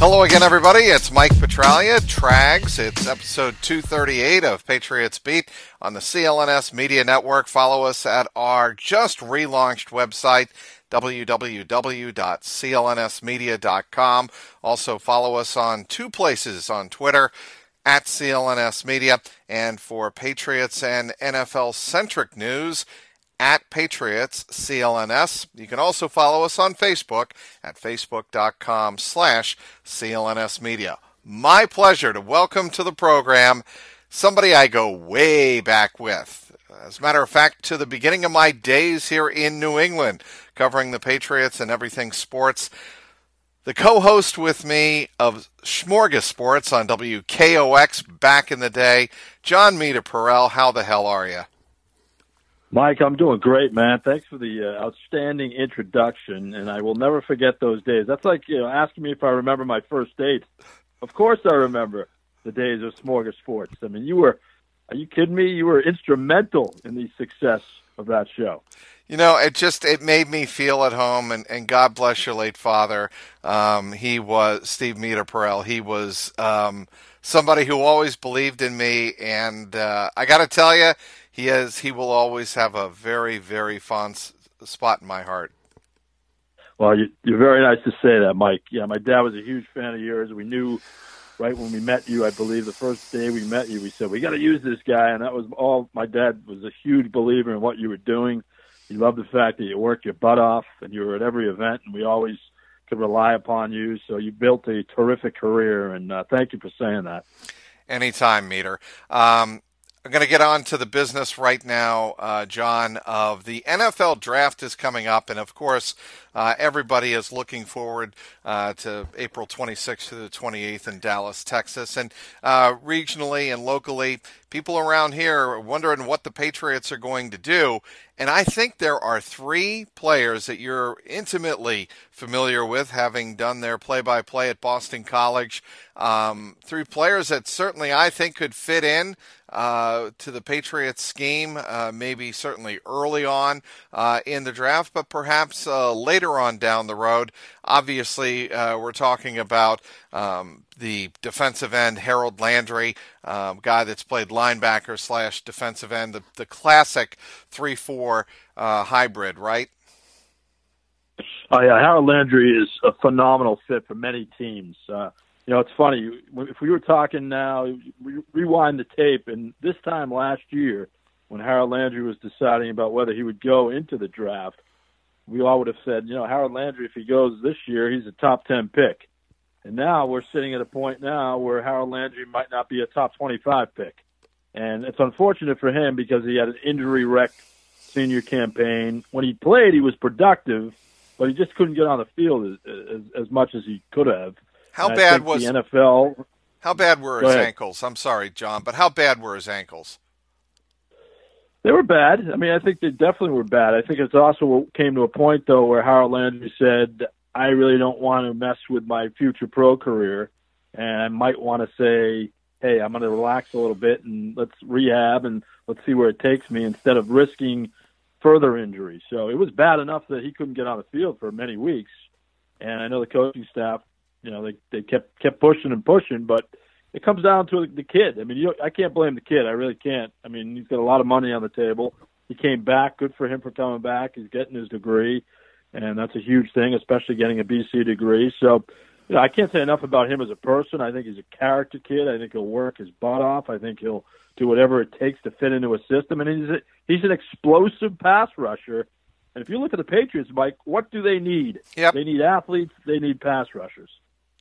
Hello again, everybody. It's Mike Petraglia, Trags. It's episode 238 of Patriots Beat on the CLNS Media Network. Follow us at our just relaunched website, www.clnsmedia.com. Also, follow us on two places on Twitter at CLNS Media, and for Patriots and NFL centric news, at Patriots CLNS. You can also follow us on Facebook at facebook.com slash CLNS Media. My pleasure to welcome to the program somebody I go way back with. As a matter of fact, to the beginning of my days here in New England, covering the Patriots and everything sports. The co-host with me of Smorgassports on WKOX back in the day, Jon Meterparel. How the hell are you? Mike, I'm doing great, man. Thanks for the uh, outstanding introduction, and I will never forget those days. That's like you know asking me if I remember my first date. Of course, I remember the days of Smorgassports. I mean, you were. Are you kidding me? You were instrumental in the success of that show. You know, it just it made me feel at home, and, and God bless your late father. Um, he was Steve Meterparel. He was um, somebody who always believed in me, and uh, I got to tell you he has he will always have a very very fond spot in my heart. Well, you, are very nice to say that, Mike. Yeah, my dad was a huge fan of yours. We knew right when we met you, I believe the first day we met you, we said we got to use this guy, and that was all. My dad was a huge believer in what you were doing. He loved the fact that you worked your butt off and you were at every event, and we always could rely upon you. So you built a terrific career, and uh, thank you for saying that. Anytime, Meter. Um, I'm going to get on to the business right now, uh, John. Of the NFL draft is coming up, and of course, uh, everybody is looking forward uh, to April 26th to the 28th in Dallas, Texas, and uh, regionally and locally, people around here are wondering what the Patriots are going to do. And I think there are three players that you're intimately familiar with, having done their play-by-play at Boston College. Um, three players that certainly I think could fit in uh, to the Patriots scheme, uh, maybe certainly early on uh, in the draft, but perhaps uh, later on down the road. Obviously, uh, we're talking about um, the defensive end Harold Landry, um, guy that's played linebacker slash defensive end, the, the classic three-four hybrid, right? Oh yeah, Harold Landry is a phenomenal fit for many teams. You know, it's funny. If we were talking now, rewind the tape, and this time last year, when Harold Landry was deciding about whether he would go into the draft, we all would have said, you know, Harold Landry, if he goes this year, he's a top 10 pick. And now we're sitting at a point now where Harold Landry might not be a top 25 pick. And it's unfortunate for him because he had an injury wrecked senior campaign. When he played, he was productive, but he just couldn't get on the field as, as, as much as he could have. How and bad was the NFL? How bad were his ankles? I'm sorry, John, but how bad were his ankles? They were bad. I mean, I think they definitely were bad. I think it's also came to a point though where Harold Landry said, "I really don't want to mess with my future pro career, and I might want to say, hey, I'm going to relax a little bit and let's rehab and let's see where it takes me instead of risking further injury." So it was bad enough that he couldn't get on the field for many weeks, and I know the coaching staff you know, they they kept kept pushing and pushing, but it comes down to the kid. I mean, you I can't blame the kid. I really can't. I mean, he's got a lot of money on the table. He came back. Good for him for coming back. He's getting his degree, and that's a huge thing, especially getting a BC degree. So, you know, I can't say enough about him as a person. I think he's a character kid. I think he'll work his butt off. I think he'll do whatever it takes to fit into a system, and he's a, he's an explosive pass rusher. And if you look at the Patriots, Mike, what do they need? Yep. They need athletes. They need pass rushers.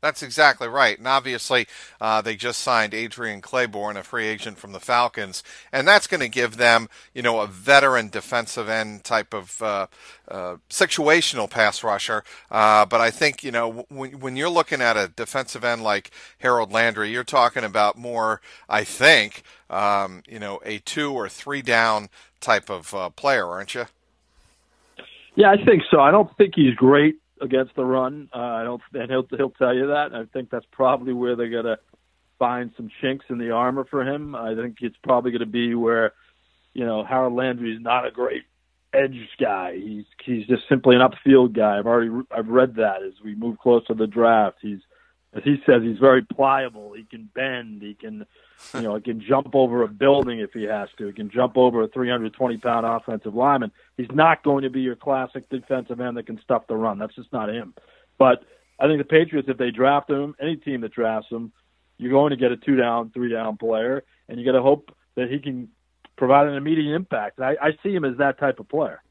That's exactly right. And obviously, uh, they just signed Adrian Clayborn, a free agent from the Falcons, and that's going to give them, you know, a veteran defensive end type of uh, uh, situational pass rusher. Uh, but I think, you know, when, when you're looking at a defensive end like Harold Landry, you're talking about more, I think, um, you know, a two or three down type of uh, player, aren't you? Yeah, I think so. I don't think he's great against the run. Uh, I don't, and he'll he'll tell you that. I think that's probably where they're gonna find some chinks in the armor for him. I think it's probably to be where, you know, Harold Landry is not a great edge guy. He's he's just simply an upfield guy. I've already I've read that as we move closer to the draft. He's as he says, he's very pliable. He can bend. He can, you know, he can jump over a building if he has to. He can jump over a 320 pound offensive lineman. He's not going to be your classic defensive end that can stuff the run. That's just not him. But I think the Patriots, if they draft him, any team that drafts him, you're going to get a two down, three down player, and you got to hope that he can provide an immediate impact. I, I see him as that type of player.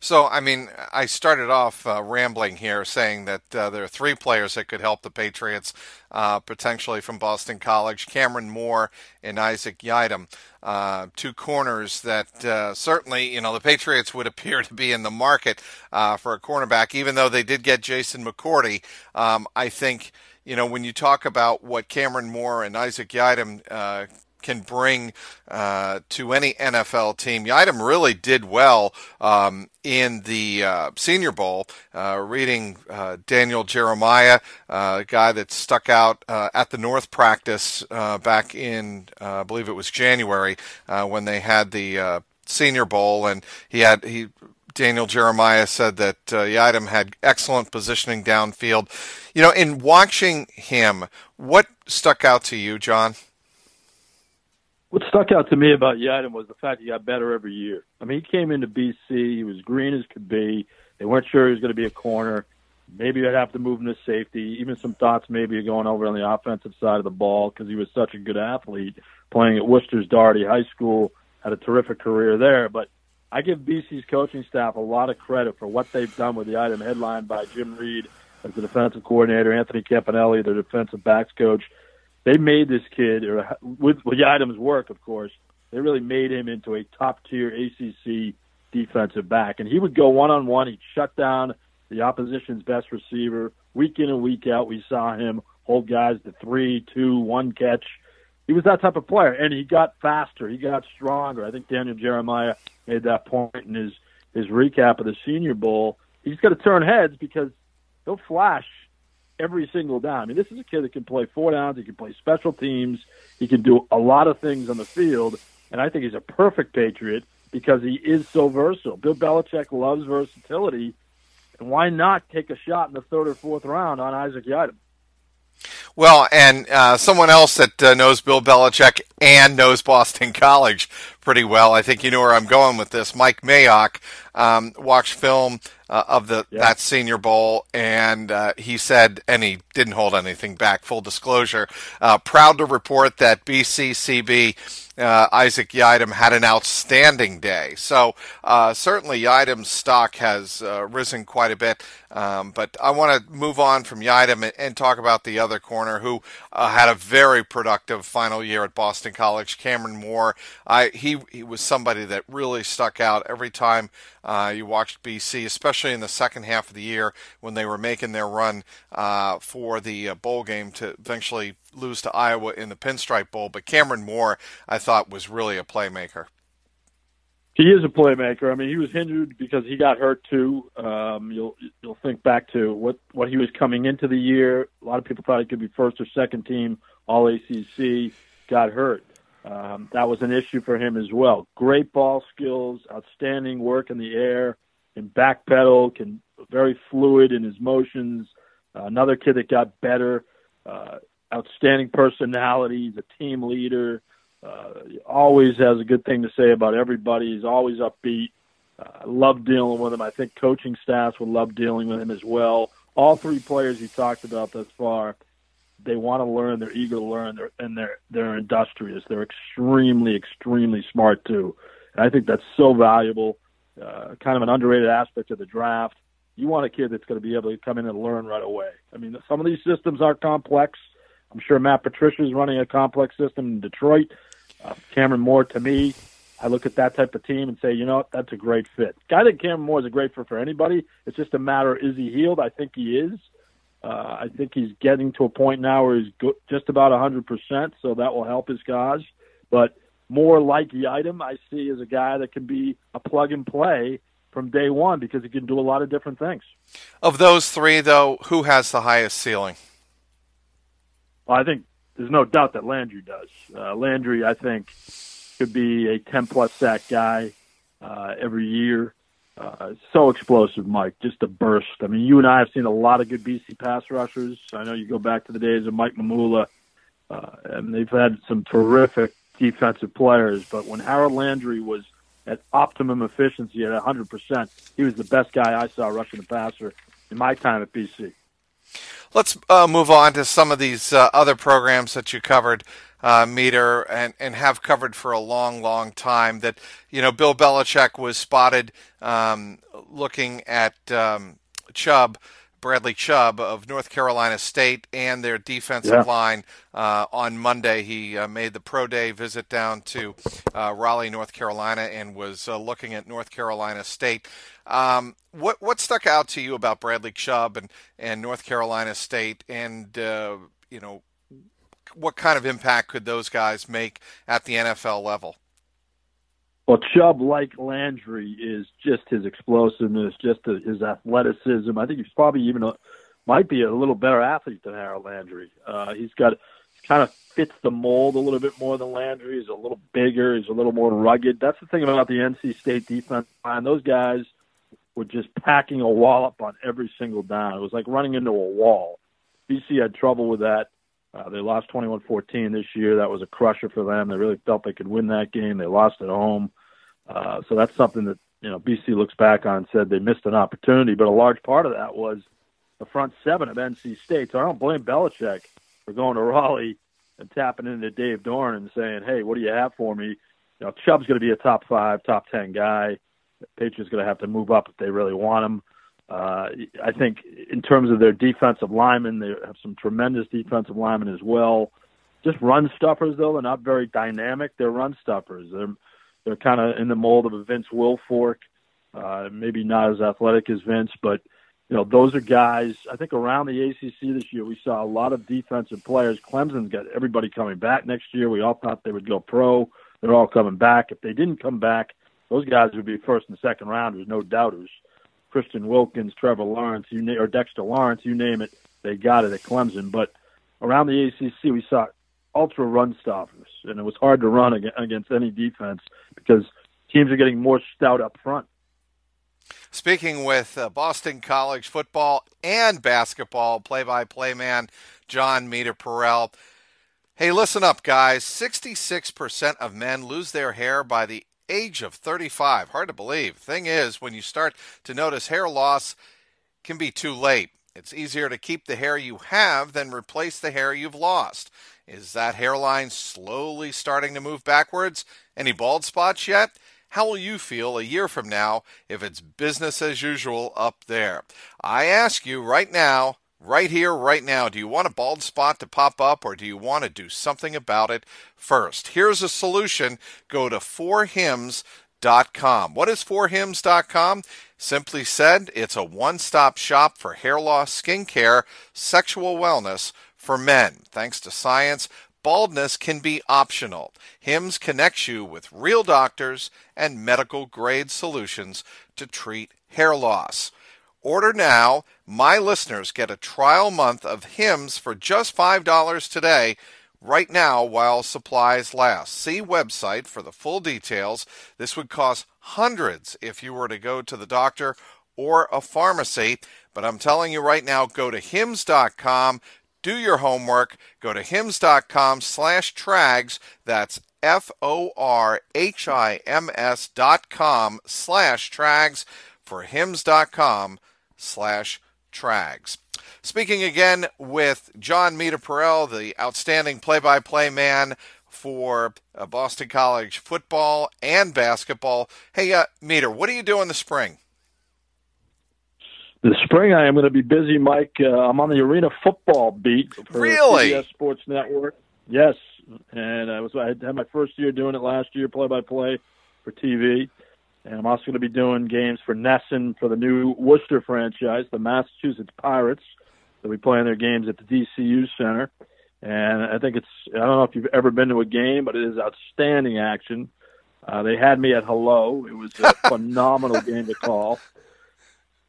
So, I mean, I started off uh, rambling here saying that uh, there are three players that could help the Patriots uh, potentially from Boston College Kamrin Moore and Isaac Yiadom. Uh, two corners that uh, certainly, you know, the Patriots would appear to be in the market uh, for a cornerback, even though they did get Jason McCourty. Um, I think you know, when you talk about what Kamrin Moore and Isaac Yiadom uh, can bring uh, to any NFL team. Yiadom really did well um, in the uh, Senior Bowl. Uh, reading uh, Daniel Jeremiah, uh, a guy that stuck out uh, at the North practice back in, I believe it was January, when they had the Senior Bowl, and he had he Daniel Jeremiah said that uh, had excellent positioning downfield. You know, in watching him, what stuck out to you, John? What stuck out to me about Yiadom was the fact he got better every year. I mean, he came into BC, he was green as could be. They weren't sure he was going to be a corner. Maybe I'd have to move him to safety. Even some thoughts maybe going over on the offensive side of the ball because he was such a good athlete playing at Worcester's Doherty High School, had a terrific career there. But I give BC's coaching staff a lot of credit for what they've done with Yiadom headlined by Jim Reid as the defensive coordinator, Anthony Campanile, the defensive backs coach they made this kid, or with, with Yiadom's work, of course, they really made him into a top tier ACC defensive back. And he would go one on one. He'd shut down the opposition's best receiver. Week in and week out, we saw him hold guys to three, two, one catch. He was that type of player, and he got faster. He got stronger. I think Daniel Jeremiah made that point in his his recap of the Senior Bowl. He's got to turn heads because he'll flash every single down. I mean, this is a kid that can play four downs. He can play special teams. He can do a lot of things on the field, and I think he's a perfect Patriot because he is so versatile. Bill Belichick loves versatility, and why not take a shot in the third or fourth round on Isaac Yiadom? Well, and uh, someone else that uh, knows Bill Belichick and knows Boston College pretty well. I think you know where I'm going with this. Mike Mayock um, watched film uh, of the yeah. that Senior Bowl, and uh, he said, and he didn't hold anything back. Full disclosure, uh, proud to report that BCCB uh, Isaac Yiadom had an outstanding day. So uh, certainly Yiadom's stock has uh, risen quite a bit. Um, but I want to move on from Yiadom and, and, talk about the other corner who uh, had a very productive final year at Boston College, Kamrin Moore. I, he, he was somebody that really stuck out every time uh, you watched BC, especially in the second half of the year when they were making their run uh, for the bowl game to eventually lose to Iowa in the Pinstripe Bowl. But Kamrin Moore, I thought, was really a playmaker. He is a playmaker. I mean, he was hindered because he got hurt too. Um, you'll you'll think back to what what he was coming into the year. A lot of people thought he could be first or second team All ACC. Got hurt. Um, that was an issue for him as well. Great ball skills, outstanding work in the air, can backpedal, can very fluid in his motions. Uh, another kid that got better. Uh, outstanding personality. He's a team leader. Uh, always has a good thing to say about everybody. He's always upbeat. Uh, I love dealing with him. I think coaching staffs would love dealing with him as well. All three players he talked about thus far, they want to learn. They're eager to learn, they're, and they're they're industrious. They're extremely, extremely smart too. And I think that's so valuable. Uh, kind of an underrated aspect of the draft. You want a kid that's going to be able to come in and learn right away. I mean, some of these systems are complex. I'm sure Matt Patricia is running a complex system in Detroit. Uh, Kamrin Moore, to me, I look at that type of team and say, you know, that's a great fit. Guy that Kamrin Moore is a great fit for anybody. It's just a matter: is he healed? I think he is. Uh, I think he's getting to a point now where he's go- just about 100%, so that will help his cause. But more like Yiadom I see as a guy that can be a plug and play from day one because he can do a lot of different things. Of those three, though, who has the highest ceiling? Well, I think there's no doubt that Landry does. Uh, Landry, I think, could be a 10 plus sack guy uh, every year. Uh, so explosive, Mike. Just a burst. I mean, you and I have seen a lot of good BC pass rushers. I know you go back to the days of Mike Mamula, uh, and they've had some terrific defensive players. But when Harold Landry was at optimum efficiency at 100%, he was the best guy I saw rushing the passer in my time at BC. Let's uh, move on to some of these uh, other programs that you covered, uh, Meter, and, and have covered for a long, long time. That you know, Bill Belichick was spotted um, looking at um, Chubb Bradley Chubb of North Carolina State and their defensive yeah. line uh, on Monday. He uh, made the pro day visit down to uh, Raleigh, North Carolina, and was uh, looking at North Carolina State. Um, what what stuck out to you about Bradley Chubb and, and North Carolina State, and uh, you know what kind of impact could those guys make at the NFL level? Well, Chubb, like Landry, is just his explosiveness, just his athleticism. I think he's probably even a, might be a little better athlete than Harold Landry. Uh, he's got kind of fits the mold a little bit more than Landry. He's a little bigger. He's a little more rugged. That's the thing about the NC State defense line. Those guys were just packing a wallop on every single down. It was like running into a wall. BC had trouble with that. Uh, they lost 21-14 this year. That was a crusher for them. They really felt they could win that game. They lost at home. Uh, so that's something that you know BC looks back on and said they missed an opportunity. But a large part of that was the front seven of NC State. So I don't blame Belichick for going to Raleigh and tapping into Dave Doeren and saying, "Hey, what do you have for me?" You know, Chubb's going to be a top five, top ten guy. The Patriots going to have to move up if they really want him. Uh, I think in terms of their defensive linemen, they have some tremendous defensive linemen as well. Just run stuffers, though. They're not very dynamic. They're run stuffers. They're they're kind of in the mold of a Vince Wilfork. Uh, maybe not as athletic as Vince, but you know those are guys. I think around the ACC this year, we saw a lot of defensive players. Clemson's got everybody coming back next year. We all thought they would go pro. They're all coming back. If they didn't come back, those guys would be first and second rounders, no doubters. Christian Wilkins, Trevor Lawrence, you na- or Dexter Lawrence, you name it, they got it at Clemson. But around the ACC, we saw ultra run stoppers, and it was hard to run against any defense because teams are getting more stout up front. Speaking with uh, Boston College football and basketball play-by-play man Jon Meterparel. Hey, listen up, guys. 66% of men lose their hair by the age of 35. Hard to believe. Thing is, when you start to notice hair loss, can be too late. It's easier to keep the hair you have than replace the hair you've lost. Is that hairline slowly starting to move backwards? Any bald spots yet? How will you feel a year from now if it's business as usual up there? I ask you right now, right here, right now. Do you want a bald spot to pop up or do you want to do something about it first? Here's a solution. Go to 4hims.com. What is 4hims.com? Simply said, it's a one stop shop for hair loss, skincare, sexual wellness for men. Thanks to science, baldness can be optional. HIMS connects you with real doctors and medical grade solutions to treat hair loss. Order now. My listeners get a trial month of Hims for just $5 today, right now while supplies last. See website for the full details. This would cost hundreds if you were to go to the doctor or a pharmacy. But I'm telling you right now, go to hims.com, do your homework, go to hims.com slash trags. That's F O R H I M S dot com slash trags for hims.com slash trags. Speaking again with Jon Meterparel, the outstanding play-by-play man for uh, Boston College football and basketball. Hey, uh, Meter, what do you do in the spring? The spring, I am going to be busy, Mike. Uh, I'm on the arena football beat for really? CBS Sports Network. Yes, and I was I had my first year doing it last year, play by play for TV, and I'm also going to be doing games for NESN for the new Worcester franchise, the Massachusetts Pirates. They'll be playing their games at the DCU Center, and I think it's I don't know if you've ever been to a game, but it is outstanding action. Uh, they had me at hello. It was a phenomenal game to call.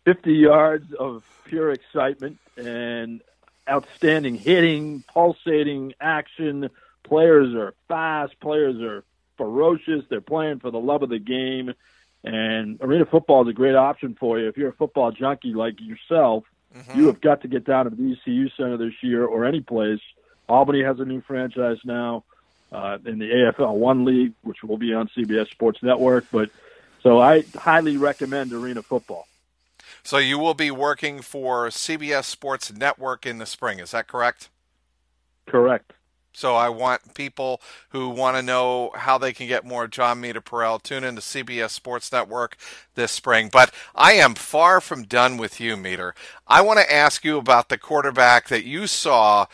50 yards of pure excitement and outstanding hitting, pulsating action. Players are fast. Players are ferocious. They're playing for the love of the game. And arena football is a great option for you. If you're a football junkie like yourself, mm-hmm. you have got to get down to the DCU Center this year or any place. Albany has a new franchise now uh, in the AFL One League, which will be on CBS Sports Network. But so I highly recommend arena football. So you will be working for CBS Sports Network in the spring. Is that correct? Correct. So I want people who want to know how they can get more Jon Meterparel tune into CBS Sports Network this spring. But I am far from done with you, Meter. I want to ask you about the quarterback that you saw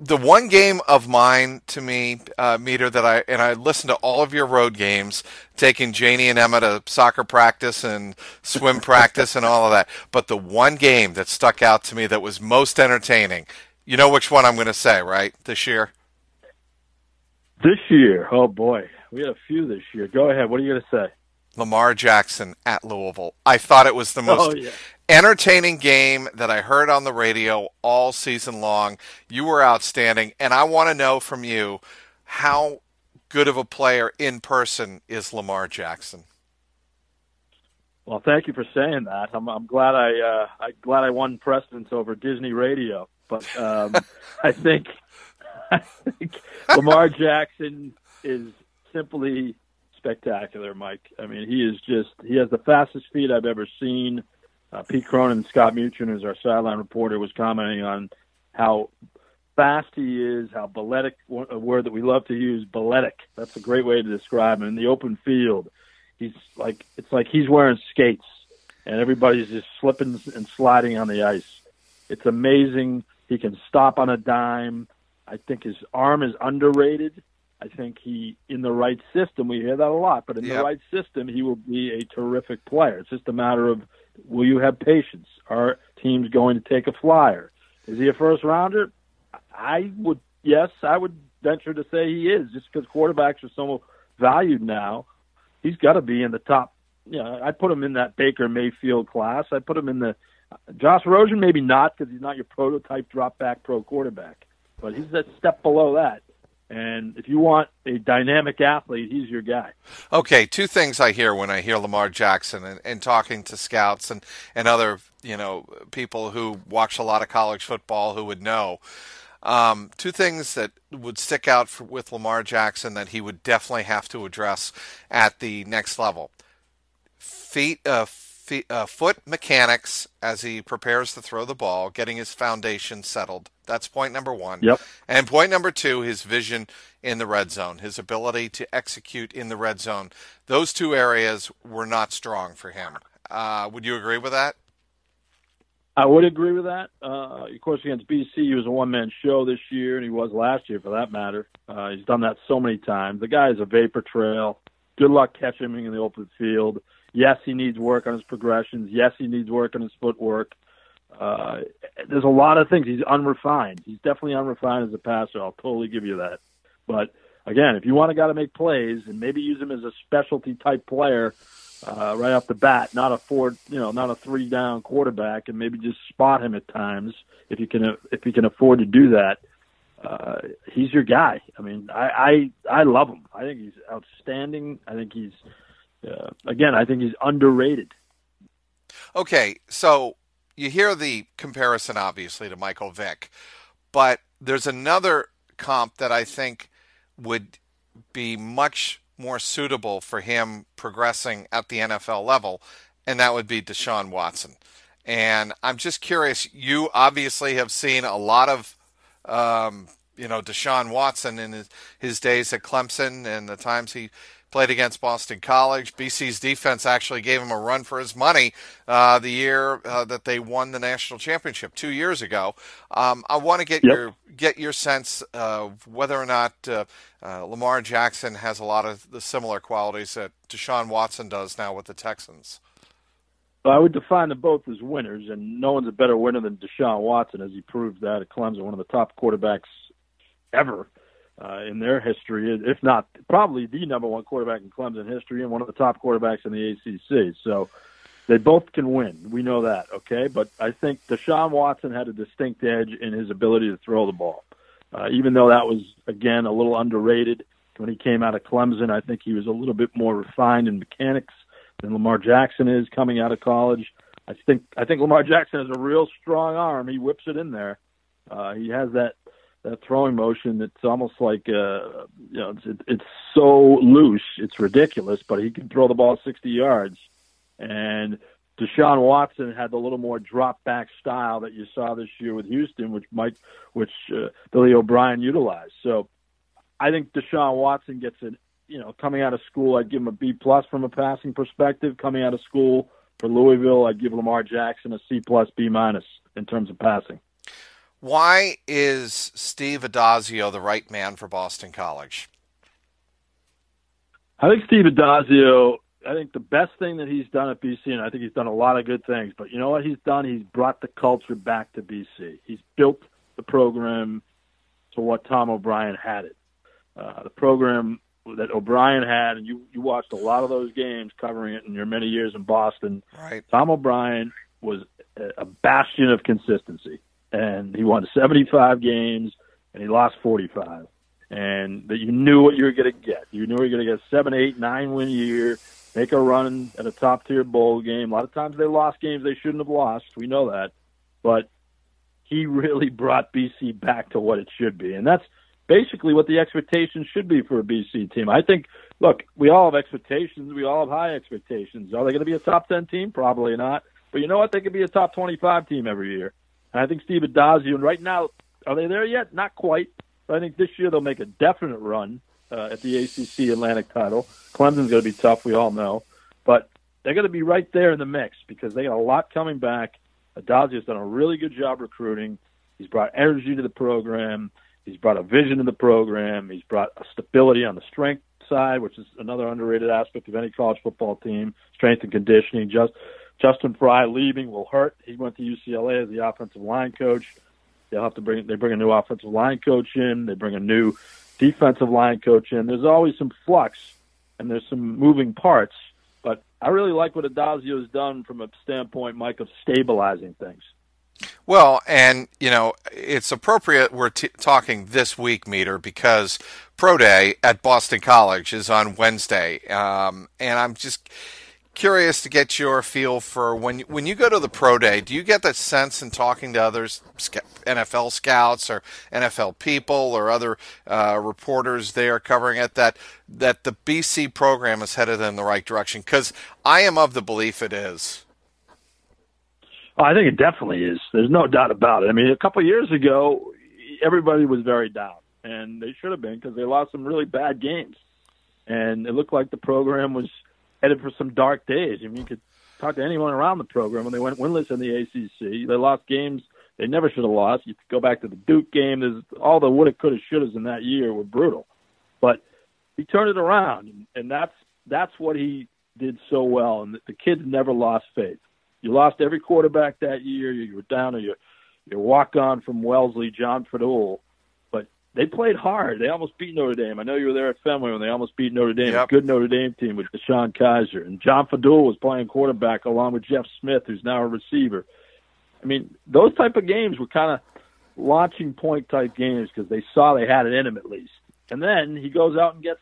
the one game of mine to me, uh, meter that I and I listened to all of your road games, taking Janie and Emma to soccer practice and swim practice and all of that. But the one game that stuck out to me that was most entertaining, you know which one I'm going to say, right? This year. This year, oh boy, we had a few this year. Go ahead. What are you going to say? Lamar Jackson at Louisville. I thought it was the most oh, yeah entertaining game that I heard on the radio all season long. You were outstanding, and I want to know from you how good of a player in person is Lamar Jackson. Well, thank you for saying that. I'm, I'm glad I uh, I'm glad I won precedence over Disney Radio, but um, I I think Lamar Jackson is simply spectacular, Mike. I mean, he is just he has the fastest feet I've ever seen. Uh, Pete Cronan, Scott Mutryn, who's our sideline reporter, was commenting on how fast he is, how balletic, a word that we love to use, balletic. That's a great way to describe him. In the open field, he's like, it's like he's wearing skates and everybody's just slipping and sliding on the ice. It's amazing. He can stop on a dime. I think his arm is underrated. I think he, in the right system, we hear that a lot, but in yep. the right system, he will be a terrific player. It's just a matter of Will you have patience? Are teams going to take a flyer? Is he a first rounder? I would, yes, I would venture to say he is, just because quarterbacks are so valued now. He's got to be in the top. You know, I put him in that Baker Mayfield class. I put him in the Josh Rosen, maybe not because he's not your prototype drop back pro quarterback, but he's a step below that. And if you want a dynamic athlete, he's your guy. Okay, two things I hear when I hear Lamar Jackson and, and talking to scouts and, and other you know people who watch a lot of college football who would know. Um, two things that would stick out for, with Lamar Jackson that he would definitely have to address at the next level: feet, uh, feet uh, foot mechanics as he prepares to throw the ball, getting his foundation settled that's point number one. Yep. And point number two, his vision in the red zone, his ability to execute in the red zone. Those two areas were not strong for him. Uh, would you agree with that? I would agree with that. Uh, of course, against BC, he was a one-man show this year, and he was last year, for that matter. Uh, he's done that so many times. The guy is a vapor trail. Good luck catching him in the open field. Yes, he needs work on his progressions. Yes, he needs work on his footwork. Uh, there's a lot of things. He's unrefined. He's definitely unrefined as a passer. I'll totally give you that. But again, if you want a guy to make plays and maybe use him as a specialty type player uh, right off the bat, not a four, you know, not a three down quarterback, and maybe just spot him at times if you can if you can afford to do that. Uh, he's your guy. I mean, I, I I love him. I think he's outstanding. I think he's uh, again. I think he's underrated. Okay, so you hear the comparison, obviously, to Michael Vick, but there's another comp that I think would be much more suitable for him progressing at the NFL level, and that would be Deshaun Watson. And I'm just curious. You obviously have seen a lot of, um, you know, Deshaun Watson in his, his days at Clemson and the times he played against Boston College. BC's defense actually gave him a run for his money uh, the year uh, that they won the national championship two years ago. Um, I want to get yep. your get your sense of whether or not uh, uh, Lamar Jackson has a lot of the similar qualities that Deshaun Watson does now with the Texans. Well, I would define them both as winners, and no one's a better winner than Deshaun Watson, as he proved that at Clemson, one of the top quarterbacks ever uh, in their history, if not probably the number one quarterback in Clemson history and one of the top quarterbacks in the ACC. So they both can win. We know that, okay? But I think Deshaun Watson had a distinct edge in his ability to throw the ball. Uh, even though that was, again, a little underrated when he came out of Clemson, I think he was a little bit more refined in mechanics than Lamar Jackson is coming out of college. I think I think Lamar Jackson has a real strong arm. He whips it in there. Uh, he has that that throwing motion. It's almost like uh, you know, it's, it's so loose, it's ridiculous. But he can throw the ball 60 yards, and Deshaun Watson had the little more drop back style that you saw this year with Houston, which Mike, which uh, Billy O'Brien utilized. So I think Deshaun Watson gets an you know coming out of school, I'd give him a B plus from a passing perspective. Coming out of school for Louisville, I'd give Lamar Jackson a C plus B minus in terms of passing. Why is Steve Addazio the right man for Boston College? I think Steve Addazio. I think the best thing that he's done at BC, and I think he's done a lot of good things. But you know what he's done? He's brought the culture back to BC. He's built the program to what Tom O'Brien had it. Uh, the program that O'Brien had, and you you watched a lot of those games covering it in your many years in Boston. Right. Tom O'Brien was a bastion of consistency and he won 75 games and he lost 45. And that you knew what you were going to get. You knew you were going to get seven, eight, nine win year, make a run at a top tier bowl game. A lot of times they lost games they shouldn't have lost. We know that, but he really brought BC back to what it should be, and that's basically what the expectations should be for a BC team. I think. Look, we all have expectations. We all have high expectations. Are they going to be a top 10 team? Probably not. But you know what? They could be a top 25 team every year. And I think Steve Addazio, and right now, are they there yet? Not quite. But I think this year they'll make a definite run uh, at the ACC Atlantic title. Clemson's going to be tough, we all know. But they're going to be right there in the mix because they got a lot coming back. Addazio's done a really good job recruiting. He's brought energy to the program. He's brought a vision to the program. He's brought a stability on the strength side, which is another underrated aspect of any college football team. Strength and conditioning. Just Justin Frye leaving will hurt. He went to UCLA as the offensive line coach. They'll have to bring they bring a new offensive line coach in. They bring a new defensive line coach in. There's always some flux and there's some moving parts. But I really like what Addazio has done from a standpoint, Mike, of stabilizing things. Well, and you know it's appropriate we're t- talking this week, meter, because Pro Day at Boston College is on Wednesday, um, and I'm just curious to get your feel for when when you go to the pro day. Do you get that sense in talking to others, NFL scouts or NFL people or other uh, reporters there covering it that that the BC program is headed in the right direction? Because I am of the belief it is. I think it definitely is. There's no doubt about it. I mean, a couple of years ago, everybody was very down, and they should have been because they lost some really bad games, and it looked like the program was headed for some dark days. I mean, you could talk to anyone around the program when they went winless in the ACC. They lost games they never should have lost. You could go back to the Duke game. There's all the woulda, coulda, shouldas in that year were brutal, but he turned it around, and, that's that's what he did so well. And the, kids never lost faith. You lost every quarterback that year. You were down to your your walk on from Wellesley, John Fadule, they played hard. They almost beat Notre Dame. I know you were there at Fenway when they almost beat Notre Dame. Yep. A good Notre Dame team with DeShone Kizer And John Fadule was playing quarterback along with Jeff Smith, who's now a receiver. I mean, those type of games were kind of launching point type games because they saw they had it in him at least. And then he goes out and gets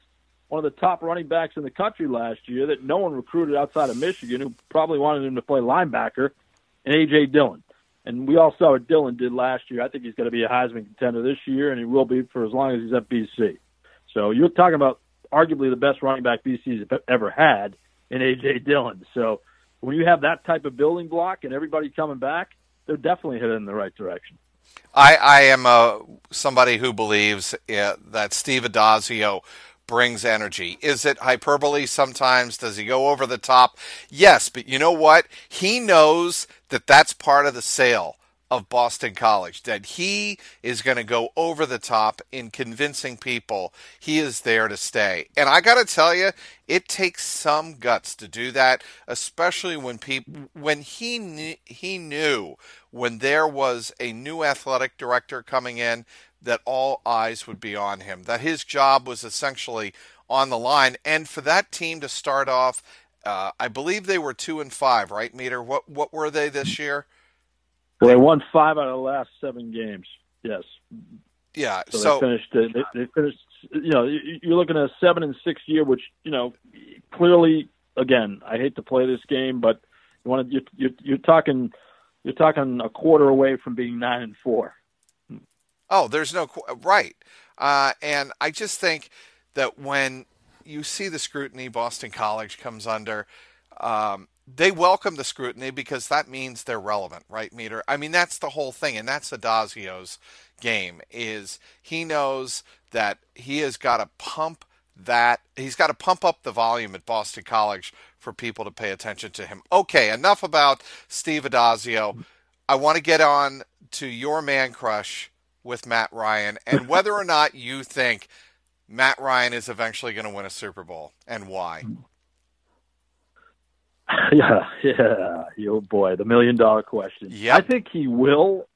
one of the top running backs in the country last year that no one recruited outside of Michigan, who probably wanted him to play linebacker, and A.J. Dillon. And we all saw what Dillon did last year. I think he's going to be a Heisman contender this year, and he will be for as long as he's at BC. So you're talking about arguably the best running back BC's ever had in A.J. Dillon. So when you have that type of building block and everybody coming back, they're definitely headed in the right direction. I, I am uh, somebody who believes uh, that Steve Addazio brings energy. Is it hyperbole sometimes? Does he go over the top? Yes, but you know what? He knows that that's part of the sale of Boston College, that he is going to go over the top in convincing people he is there to stay. And I got to tell you, it takes some guts to do that, especially when people when he he knew when there was a new athletic director coming in that all eyes would be on him, that his job was essentially on the line, and for that team to start off, uh, I believe they were two and five, right, Meter? What what were they this year? Well, they won five out of the last seven games. Yes. Yeah. So, so they finished. They, they finished. You know, you're looking at a seven and six year, which you know, clearly, again, I hate to play this game, but you want to. You're, you're talking. You're talking a quarter away from being nine and four. Oh, there's no right, uh, and I just think that when you see the scrutiny Boston College comes under, um, they welcome the scrutiny because that means they're relevant, right, Meter? I mean, that's the whole thing, and that's Addazio's game. Is he knows that he has got to pump that he's got to pump up the volume at Boston College for people to pay attention to him. Okay, enough about Steve Addazio. I want to get on to your man crush with Matt Ryan and whether or not you think Matt Ryan is eventually going to win a Super Bowl and why. Yeah, yeah, oh boy, the million dollar question. Yeah, I think he will.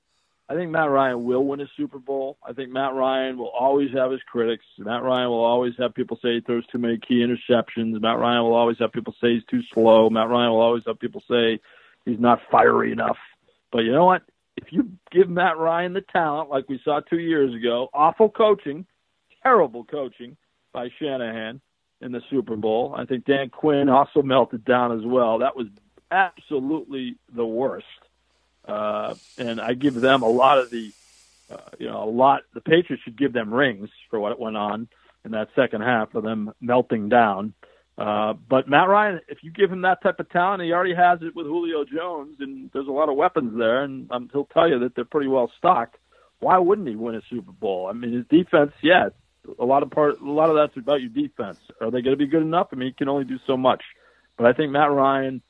I think Matt Ryan will win a Super Bowl. I think Matt Ryan will always have his critics. Matt Ryan will always have people say he throws too many key interceptions. Matt Ryan will always have people say he's too slow. Matt Ryan will always have people say he's not fiery enough. But you know what? If you give Matt Ryan the talent like we saw two years ago, awful coaching, terrible coaching by Shanahan, in the Super Bowl. I think Dan Quinn also melted down as well. That was absolutely the worst. Uh, and I give them a lot of the, uh, you know, a lot. The Patriots should give them rings for what went on in that second half of them melting down. Uh, but Matt Ryan, if you give him that type of talent, he already has it with Julio Jones, and there's a lot of weapons there, and um, he'll tell you that they're pretty well stocked. Why wouldn't he win a Super Bowl? I mean, his defense, yeah, a lot of part, a lot of that's about your defense. Are they going to be good enough? I mean, he can only do so much. But I think Matt Ryan,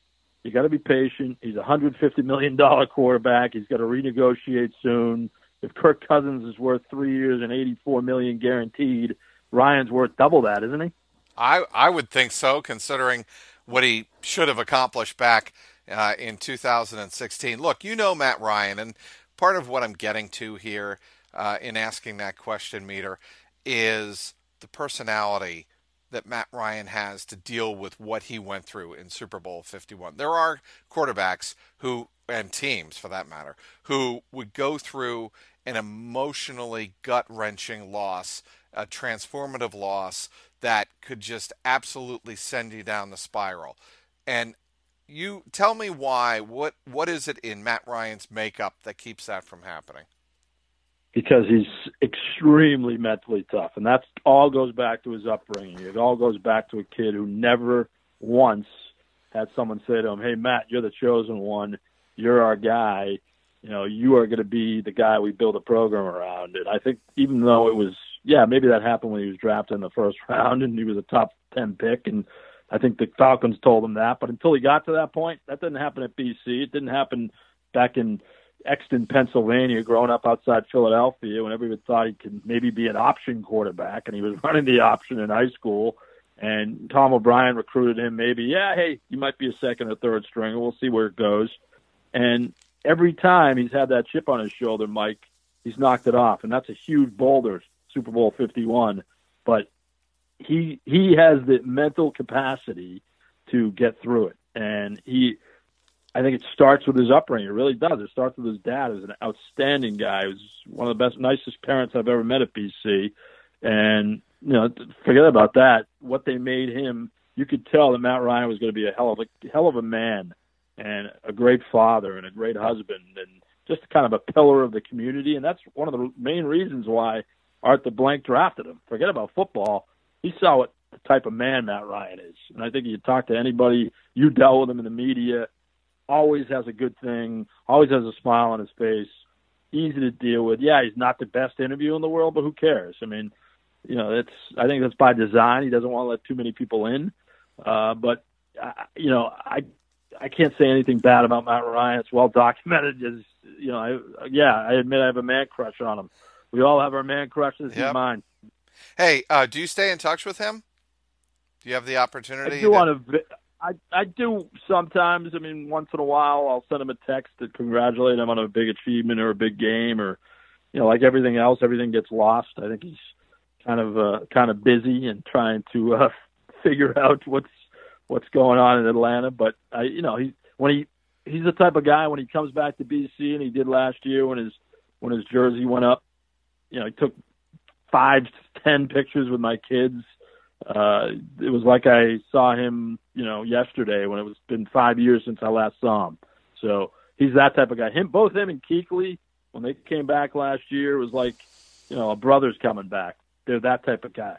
you got to be patient. He's a hundred fifty million dollar quarterback. He's got to renegotiate soon. If Kirk Cousins is worth three years and eighty four million guaranteed, Ryan's worth double that, isn't he? I I would think so, considering what he should have accomplished back uh, in 2016. Look, you know Matt Ryan, and part of what I'm getting to here uh, in asking that question, meter, is the personality that Matt Ryan has to deal with what he went through in Super Bowl 51. There are quarterbacks who, and teams for that matter, who would go through an emotionally gut wrenching loss, a transformative loss that could just absolutely send you down the spiral. And you tell me why, what, what is it in Matt Ryan's makeup that keeps that from happening? because he's extremely mentally tough, and that's all goes back to his upbringing. It all goes back to a kid who never once had someone say to him, "Hey, Matt, you're the chosen one. You're our guy. You know, you are going to be the guy we build a program around." And I think even though it was, yeah, maybe that happened when he was drafted in the first round and he was a top ten pick, and I think the Falcons told him that. But until he got to that point, that didn't happen at BC. It didn't happen back in Exton, Pennsylvania, growing up outside Philadelphia, when everyone thought he could maybe be an option quarterback, and he was running the option in high school. And Tom O'Brien recruited him. Maybe, yeah, hey, you might be a second or third stringer. We'll see where it goes. And every time he's had that chip on his shoulder, Mike, he's knocked it off, and that's a huge boulder, Super Bowl Fifty One. But he he has the mental capacity to get through it, and he I think it starts with his upbringing. It really does. It starts with his dad, who's an outstanding guy. Was one of the best, nicest parents I've ever met at BC. And you know, forget about that. What they made him, you could tell that Matt Ryan was going to be a hell of a hell of a man and a great father and a great husband and just kind of a pillar of the community. And that's one of the main reasons why Arthur Blank drafted him. Forget about football. He saw what the type of man Matt Ryan is. And I think you talk to anybody, you dealt with him in the media, always has a good thing, always has a smile on his face, easy to deal with. Yeah, he's not the best interview in the world, but who cares? I mean, You know, it's I think that's by design. He doesn't want to let too many people in. Uh, but uh, you know, I I can't say anything bad about Matt Ryan. It's well documented. As you know, I, yeah, I admit I have a man crush on him. We all have our man crushes. Yep. He's mine. Hey, uh, do you stay in touch with him? Do you have the opportunity? I do want to. I I do sometimes. I mean, once in a while, I'll send him a text to congratulate him on a big achievement or a big game, or you know, like everything else, everything gets lost. I think he's kind of uh, kind of busy and trying to uh, figure out what's what's going on in Atlanta. But I, you know, he when he he's the type of guy when he comes back to BC and he did last year when his when his jersey went up. You know, he took five, ten pictures with my kids. Uh, it was like I saw him, you know, yesterday when it was been five years since I last saw him. So he's that type of guy. Him, both him and Kuechly, when they came back last year, it was like, you know, a brother's coming back. They're that type of guy.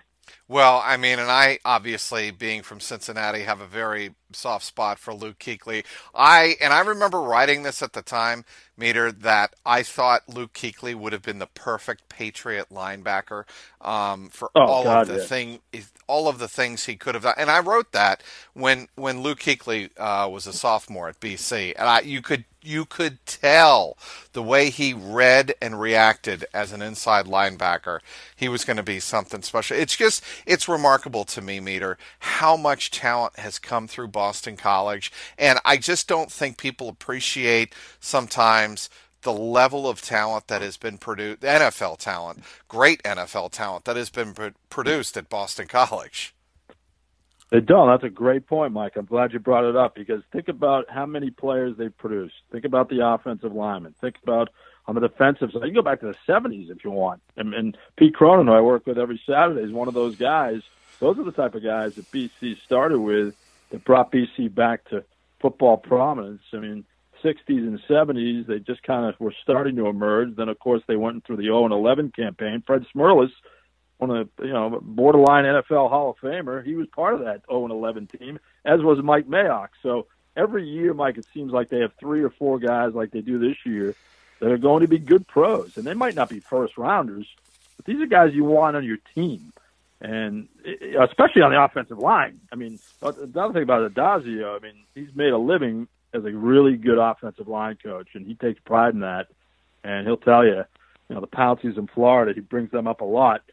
Well, I mean, and I obviously, being from Cincinnati, have a very soft spot for Luke Kuechly. I and I remember writing this at the time, Meter, that I thought Luke Kuechly would have been the perfect Patriot linebacker um, for oh, all God, of the yeah. thing, all of the things he could have done. And I wrote that when when Luke Kuechly uh, was a sophomore at BC, and I, you could you could tell the way he read and reacted as an inside linebacker. He was going to be something special. It's just it's remarkable to me, Meter, how much talent has come through Boston College. And I just don't think people appreciate sometimes the level of talent that has been produced, NFL talent, great NFL talent that has been produced at Boston College. They don't. That's a great point, Mike. I'm glad you brought it up because think about how many players they've produced. Think about the offensive linemen. Think about on the defensive side. You go back to the 70s if you want. And, and Pete Cronan, who I work with every Saturday, is one of those guys. Those are the type of guys that BC started with that brought BC back to football prominence. I mean, 60s and 70s, they just kind of were starting to emerge. Then, of course, they went through the 0 and 11 campaign. Fred Smerlas, one of the, you know borderline NFL Hall of Famer, he was part of that 0 and 11 team, as was Mike Mayock. So every year, Mike, it seems like they have three or four guys like they do this year that are going to be good pros, and they might not be first rounders, but these are guys you want on your team and eh, especially on the offensive line. I mean, the other thing about Addazio, I mean, he's made a living as a really good offensive line coach, and he takes pride in that. And he'll tell you, you know, the Pounceys in Florida, he brings them up a lot,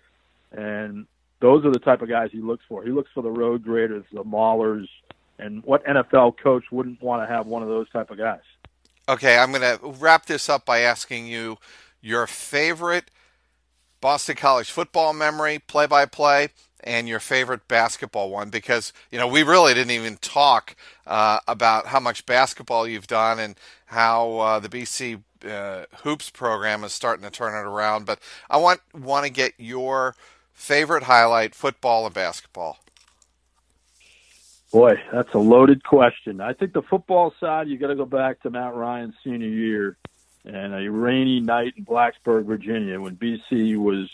and those are the type of guys he looks for. He looks for the road graders, the maulers, and what NFL coach wouldn't want to have one of those type of guys? Okay, I'm going to wrap this up by asking you your favorite Boston College football memory, play by play, and your favorite basketball one because you know we really didn't even talk uh, about how much basketball you've done and how uh, the BC uh, hoops program is starting to turn it around. But I want want to get your favorite highlight, football and basketball. Boy, that's a loaded question. I think the football side, you got to go back to Matt Ryan's senior year and a rainy night in Blacksburg, Virginia, when BC was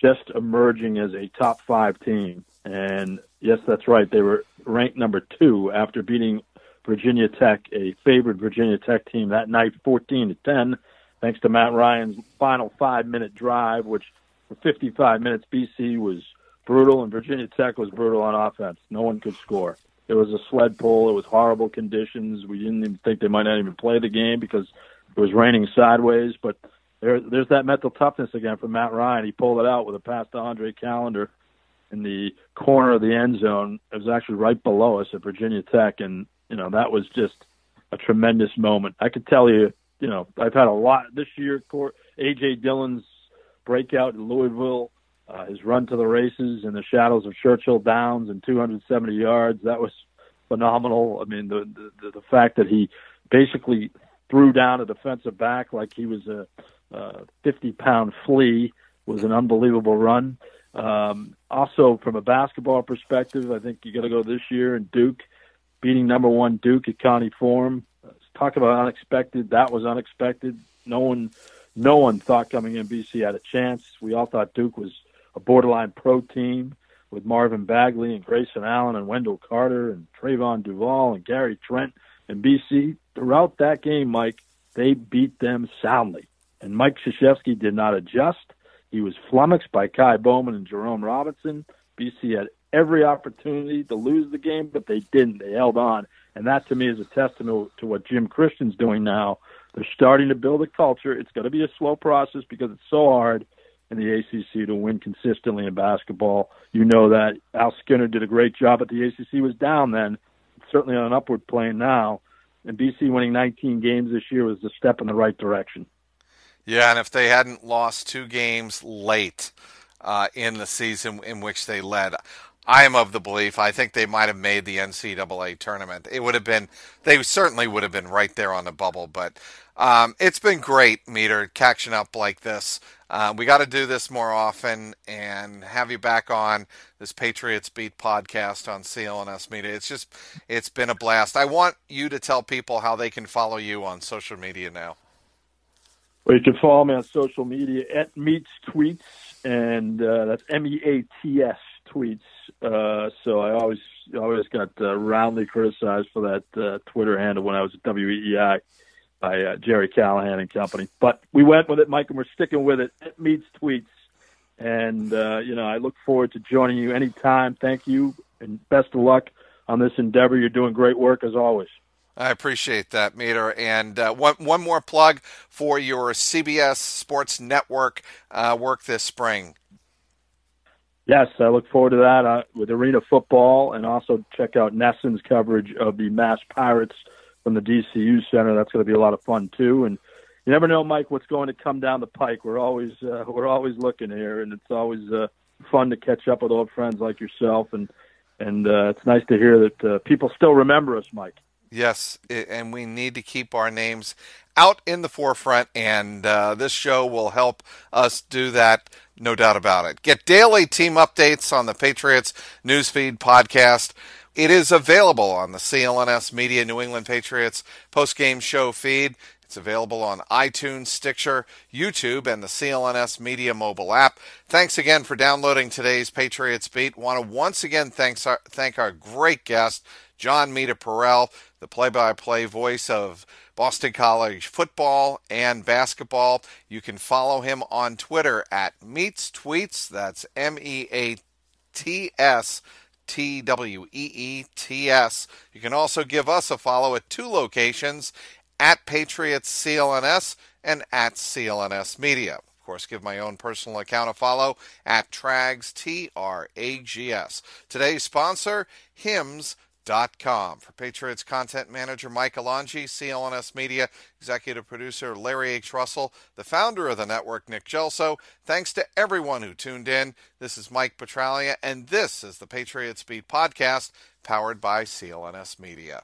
just emerging as a top five team. And yes, that's right. They were ranked number two after beating Virginia Tech, a favored Virginia Tech team that night, 14 to 10, thanks to Matt Ryan's final five minute drive, which for 55 minutes, BC was brutal and Virginia Tech was brutal on offense. No one could score. It was a sled pull. It was horrible conditions. We didn't even think they might not even play the game because it was raining sideways, but there, there's that mental toughness again from Matt Ryan. He pulled it out with a pass to Andre Callender in the corner of the end zone. It was actually right below us at Virginia Tech, and you know that was just a tremendous moment. I could tell you, you know, I've had a lot this year. AJ Dillon's breakout in Louisville, uh, his run to the races in the shadows of Churchill Downs and 270 yards. That was phenomenal. I mean, the the, the fact that he basically threw down a defensive back like he was a, a 50 pound flea was an unbelievable run. Um, also, from a basketball perspective, I think you got to go this year and Duke beating number one Duke at Conte Forum. Talk about unexpected. That was unexpected. No one, no one thought coming in BC had a chance. We all thought Duke was a borderline pro team with Marvin Bagley and Grayson Allen and Wendell Carter and Trevon Duval and Gary Trent and BC throughout that game, Mike, they beat them soundly. And Mike Krzyzewski did not adjust. He was flummoxed by Ky Bowman and Jerome Robinson. BC had every opportunity to lose the game, but they didn't. They held on. And that to me is a testament to what Jim Christian's doing now. They're starting to build a culture. It's going to be a slow process because it's so hard in the ACC to win consistently in basketball. You know that Al Skinner did a great job, but the ACC was down then. Certainly on an upward plane now. And BC winning 19 games this year was a step in the right direction. Yeah, and if they hadn't lost two games late uh, in the season in which they led, I am of the belief I think they might have made the NCAA tournament. It would have been they certainly would have been right there on the bubble. But um, it's been great, Meter, catching up like this. Uh, we got to do this more often and have you back on this Patriots Beat podcast on CLNS Media. It's just it's been a blast. I want you to tell people how they can follow you on social media now. Well, you can follow me on social media at Meats Tweets, and uh, that's M E A T S tweets. Uh, so I always always got uh, roundly criticized for that uh, Twitter handle when I was at WEEI by uh, Gerry Callahan and company. But we went with it, Mike, and we're sticking with it. It meets tweets, and uh, you know I look forward to joining you anytime. Thank you, and best of luck on this endeavor. You're doing great work as always. I appreciate that, Meter. And uh, one one more plug for your CBS Sports Network uh, work this spring. Yes, I look forward to that uh, with Arena Football, and also check out NESN's coverage of the Mass Pirates from the DCU Center. That's going to be a lot of fun too. And you never know, Mike, what's going to come down the pike. We're always uh, we're always looking here, and it's always uh, fun to catch up with old friends like yourself. And and uh, it's nice to hear that uh, people still remember us, Mike. Yes, and we need to keep our names out in the forefront, and uh, this show will help us do that, no doubt about it. Get daily team updates on the Patriots Newsfeed podcast. It is available on the CLNS Media New England Patriots post-game show feed. It's available on iTunes, Stitcher, YouTube, and the CLNS Media mobile app. Thanks again for downloading today's Patriots Beat. Want to once again thanks our, thank our great guest, Jon Meterparel, the play-by-play voice of Boston College football and basketball. You can follow him on Twitter at Meats Tweets. That's M E A T S T W E E T S. You can also give us a follow at two locations at Patriots CLNS and at CLNS Media. Of course, give my own personal account a follow at Trags, T R A G S. Today's sponsor, Hims Com. For Patriots content manager Mike Alonji, CLNS Media, executive producer Larry H. Russell, the founder of the network, Nick Gelso. Thanks to everyone who tuned in. This is Mike Petraglia, and this is the Patriots Beat podcast powered by CLNS Media.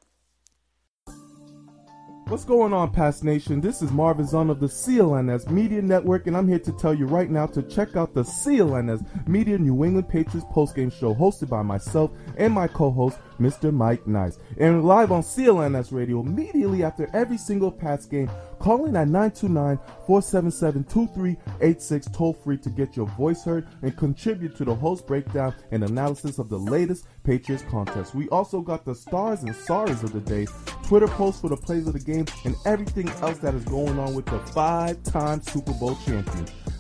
What's going on, Pats Nation? This is Marvin Zahn of the CLNS Media Network, and I'm here to tell you right now to check out the CLNS Media New England Patriots postgame show hosted by myself and my co-host, Mr. Mike Nice. And live on CLNS Radio immediately after every single Pats game, call in at 929-477-2386 toll free to get your voice heard and contribute to the host breakdown and analysis of the latest Patriots contest. We also got the stars and sorries of the day, Twitter posts for the plays of the game, and everything else that is going on with the five-time Super Bowl champion.